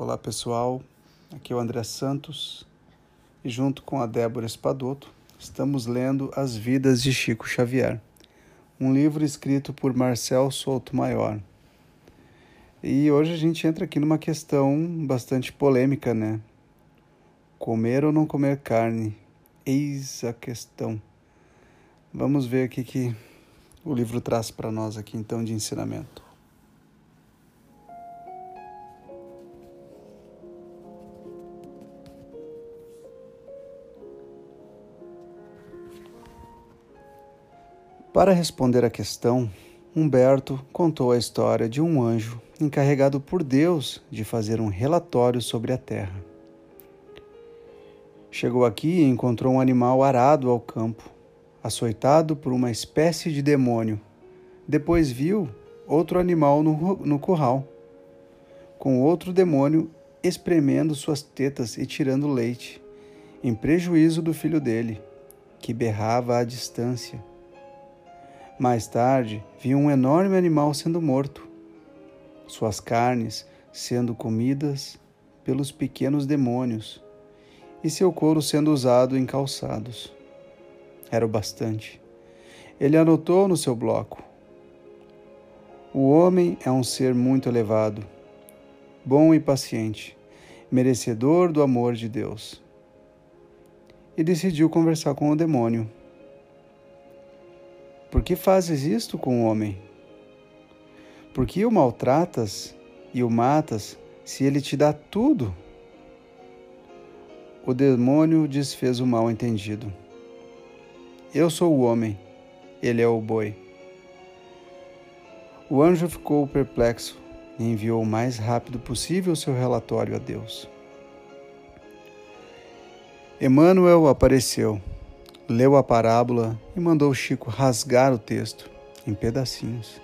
Olá pessoal, aqui é o André Santos e junto com a Débora Espadoto estamos lendo As Vidas de Chico Xavier, um livro escrito por Marcel Souto Maior. E hoje a gente entra aqui numa questão bastante polêmica, né? Comer ou não comer carne? Eis a questão. Vamos ver o que o livro traz para nós aqui então de ensinamento. Para responder à questão, Humberto contou a história de um anjo encarregado por Deus de fazer um relatório sobre a terra. Chegou aqui e encontrou um animal arado ao campo, açoitado por uma espécie de demônio. Depois viu outro animal no, no curral, com outro demônio espremendo suas tetas e tirando leite, em prejuízo do filho dele, que berrava à distância. Mais tarde, viu um enorme animal sendo morto, suas carnes sendo comidas pelos pequenos demônios e seu couro sendo usado em calçados. Era o bastante. Ele anotou no seu bloco: O homem é um ser muito elevado, bom e paciente, merecedor do amor de Deus. E decidiu conversar com o demônio. Por que fazes isto com o homem? Por que o maltratas e o matas se ele te dá tudo? O demônio desfez o mal entendido. Eu sou o homem, ele é o boi. O anjo ficou perplexo e enviou o mais rápido possível seu relatório a Deus. Emmanuel apareceu leu a parábola e mandou Chico rasgar o texto em pedacinhos.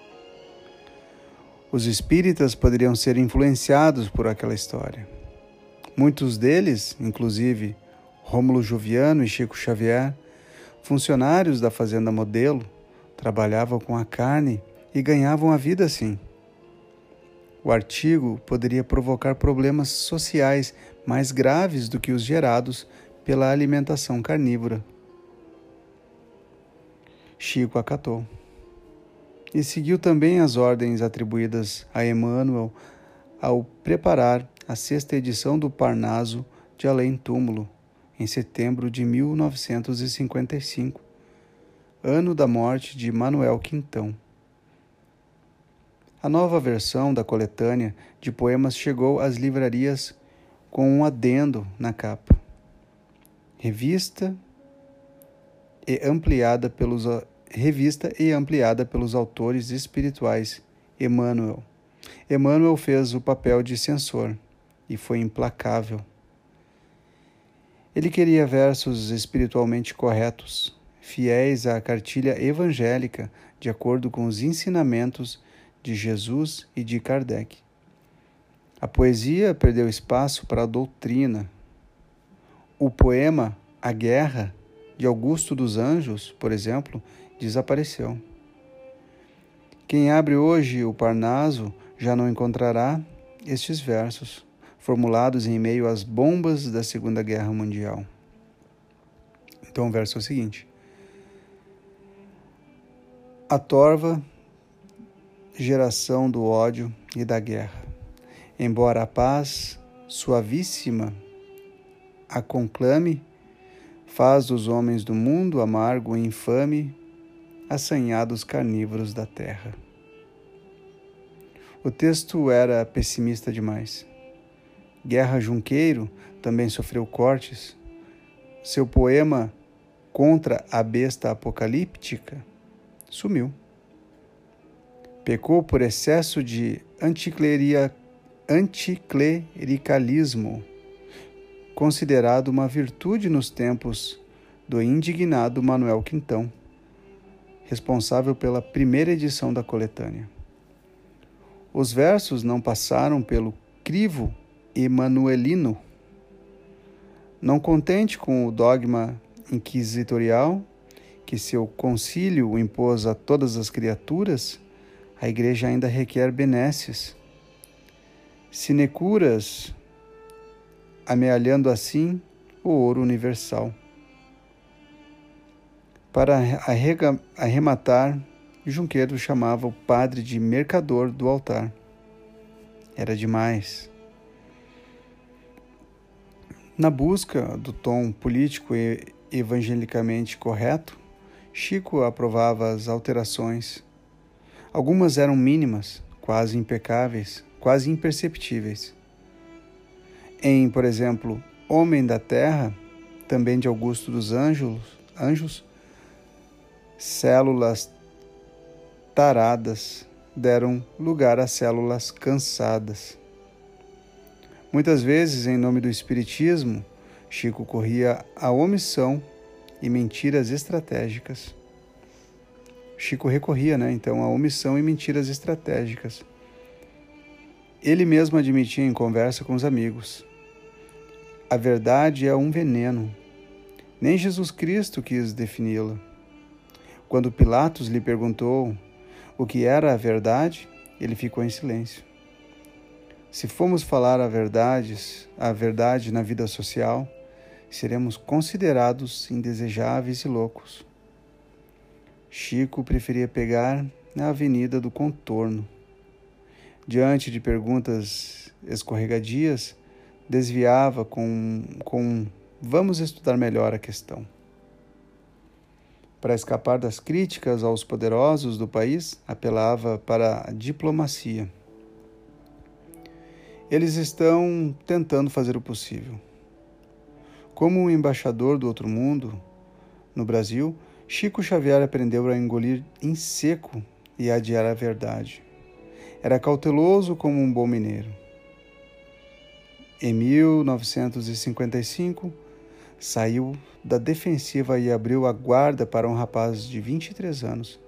Os espíritas poderiam ser influenciados por aquela história. Muitos deles, inclusive Rômulo Joviano e Chico Xavier, funcionários da Fazenda Modelo, trabalhavam com a carne e ganhavam a vida assim. O artigo poderia provocar problemas sociais mais graves do que os gerados pela alimentação carnívora. Chico acatou. E seguiu também as ordens atribuídas a Emmanuel ao preparar a sexta edição do Parnaso de Além Túmulo, em setembro de 1955, ano da morte de Manuel Quintão. A nova versão da coletânea de poemas chegou às livrarias com um adendo na capa. Revista e ampliada pelos revista e ampliada pelos autores espirituais Emmanuel. Emmanuel fez o papel de censor e foi implacável. Ele queria versos espiritualmente corretos, fiéis à cartilha evangélica, de acordo com os ensinamentos de Jesus e de Kardec. A poesia perdeu espaço para a doutrina. O poema A Guerra, de Augusto dos Anjos, por exemplo, desapareceu. Quem abre hoje o Parnaso já não encontrará estes versos, formulados em meio às bombas da Segunda Guerra Mundial. Então, o verso é o seguinte: A torva, geração do ódio e da guerra, embora a paz suavíssima a conclame, faz dos homens do mundo amargo e infame assanhados carnívoros da terra. O texto era pessimista demais. Guerra Junqueiro também sofreu cortes. Seu poema Contra a Besta Apocalíptica sumiu. Pecou por excesso de anticlericalismo, considerado uma virtude nos tempos do indignado Manuel Quintão responsável pela primeira edição da coletânea. Os versos não passaram pelo crivo emanuelino. Não contente com o dogma inquisitorial que seu concílio impôs a todas as criaturas, a Igreja ainda requer benesses, sinecuras amealhando assim o ouro universal. Para arrematar, Junqueiro chamava o padre de mercador do altar. Era demais. Na busca do tom político e evangelicamente correto, Chico aprovava as alterações. Algumas eram mínimas, quase impecáveis, quase imperceptíveis. Em, por exemplo, Homem da Terra, também de Augusto dos Anjos, anjos células taradas deram lugar a células cansadas. Muitas vezes, em nome do Espiritismo, Chico corria a omissão e mentiras estratégicas. Chico recorria, né, então, à omissão e mentiras estratégicas. Ele mesmo admitia em conversa com os amigos: a verdade é um veneno. Nem Jesus Cristo quis defini-la. Quando Pilatos lhe perguntou o que era a verdade, ele ficou em silêncio. Se formos falar a verdade, a verdade na vida social, seremos considerados indesejáveis e loucos. Chico preferia pegar na avenida do contorno. Diante de perguntas escorregadias, desviava com, com vamos estudar melhor a questão. Para escapar das críticas aos poderosos do país, apelava para a diplomacia. Eles estão tentando fazer o possível. Como um embaixador do outro mundo, no Brasil, Chico Xavier aprendeu a engolir em seco e adiar a verdade. Era cauteloso como um bom mineiro. Em 1955, saiu da defensiva e abriu a guarda para um rapaz de 23 anos,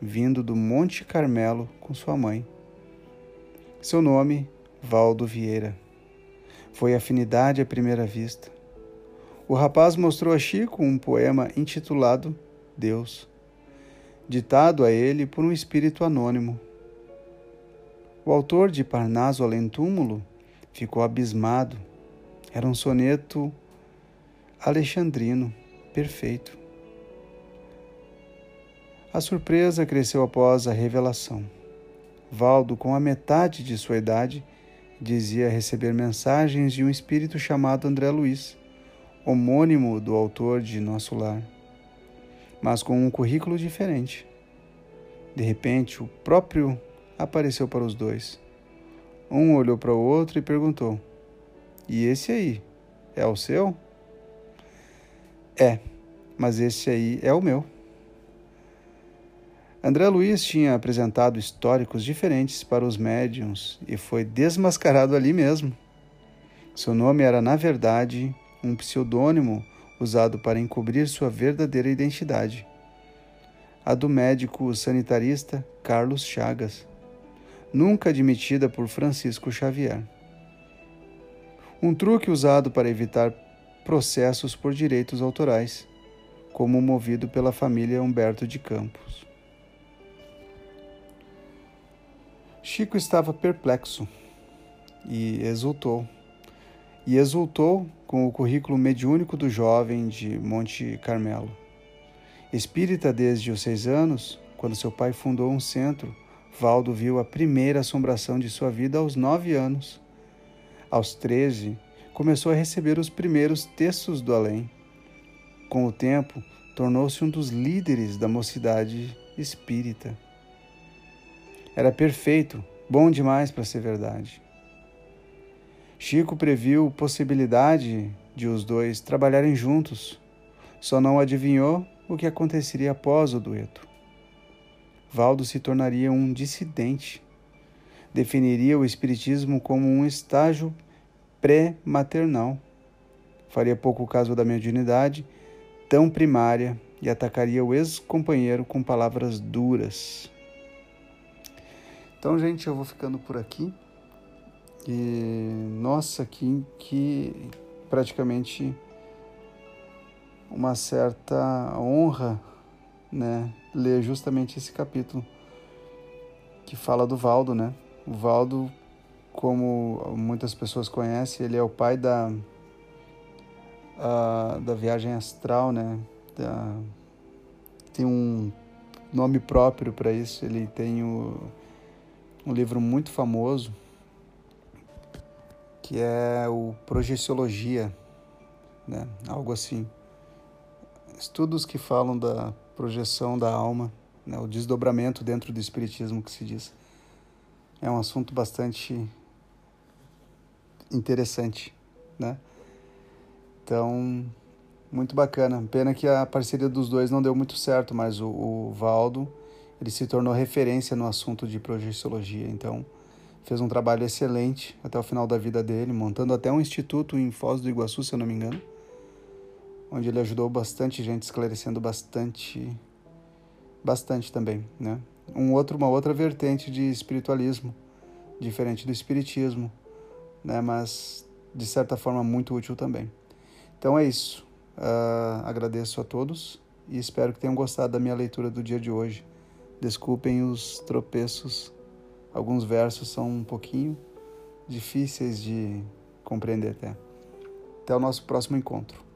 vindo do Monte Carmelo com sua mãe. Seu nome Valdo Vieira. Foi afinidade à primeira vista. O rapaz mostrou a Chico um poema intitulado Deus, ditado a ele por um espírito anônimo. O autor de Parnaso Além Túmulo ficou abismado. Era um soneto alexandrino, perfeito. A surpresa cresceu após a revelação. Valdo, com a metade de sua idade, dizia receber mensagens de um espírito chamado André Luiz, homônimo do autor de Nosso Lar, mas com um currículo diferente. De repente, o próprio apareceu para os dois. Um olhou para o outro e perguntou: E esse aí? É o seu? É, mas esse aí é o meu. André Luiz tinha apresentado históricos diferentes para os médiums e foi desmascarado ali mesmo. Seu nome era, na verdade, um pseudônimo usado para encobrir sua verdadeira identidade, a do médico sanitarista Carlos Chagas, nunca admitida por Francisco Xavier. Um truque usado para evitar processos por direitos autorais, como movido pela família Humberto de Campos. Chico estava perplexo e exultou. E exultou com o currículo mediúnico do jovem de Monte Carmelo. Espírita desde os seis anos, quando seu pai fundou um centro, Valdo viu a primeira assombração de sua vida aos nove anos. Aos treze, começou a receber os primeiros textos do além. Com o tempo, tornou-se um dos líderes da mocidade espírita. Era perfeito, bom demais para ser verdade. Chico previu possibilidade de os dois trabalharem juntos, só não adivinhou o que aconteceria após o dueto. Valdo se tornaria um dissidente. Definiria o Espiritismo como um estágio pré-maternal. Faria pouco caso da mediunidade, tão primária, e atacaria o ex-companheiro com palavras duras. Então, gente, eu vou ficando por aqui. E nossa, que, que praticamente uma certa honra, né, ler justamente esse capítulo que fala do Valdo, né? O Valdo, como muitas pessoas conhecem, ele é o pai da uh, da viagem astral, né? Da, tem um nome próprio para isso. Ele tem o, um livro muito famoso que é o Projeciologia, né? Algo assim. Estudos que falam da projeção da alma, né? o desdobramento dentro do espiritismo que se diz. É um assunto bastante interessante, né? Então, muito bacana. Pena que a parceria dos dois não deu muito certo, mas o, o Valdo ele se tornou referência no assunto de projeciologia. Então, fez um trabalho excelente até o final da vida dele, montando até um instituto em Foz do Iguaçu, se eu não me engano, onde ele ajudou bastante gente, esclarecendo bastante, bastante também, né? Um outro, uma outra vertente de espiritualismo, diferente do espiritismo, né? Mas de certa forma muito útil também. Então é isso. Uh, agradeço a todos e espero que tenham gostado da minha leitura do dia de hoje. Desculpem os tropeços, alguns versos são um pouquinho difíceis de compreender até. Até o nosso próximo encontro.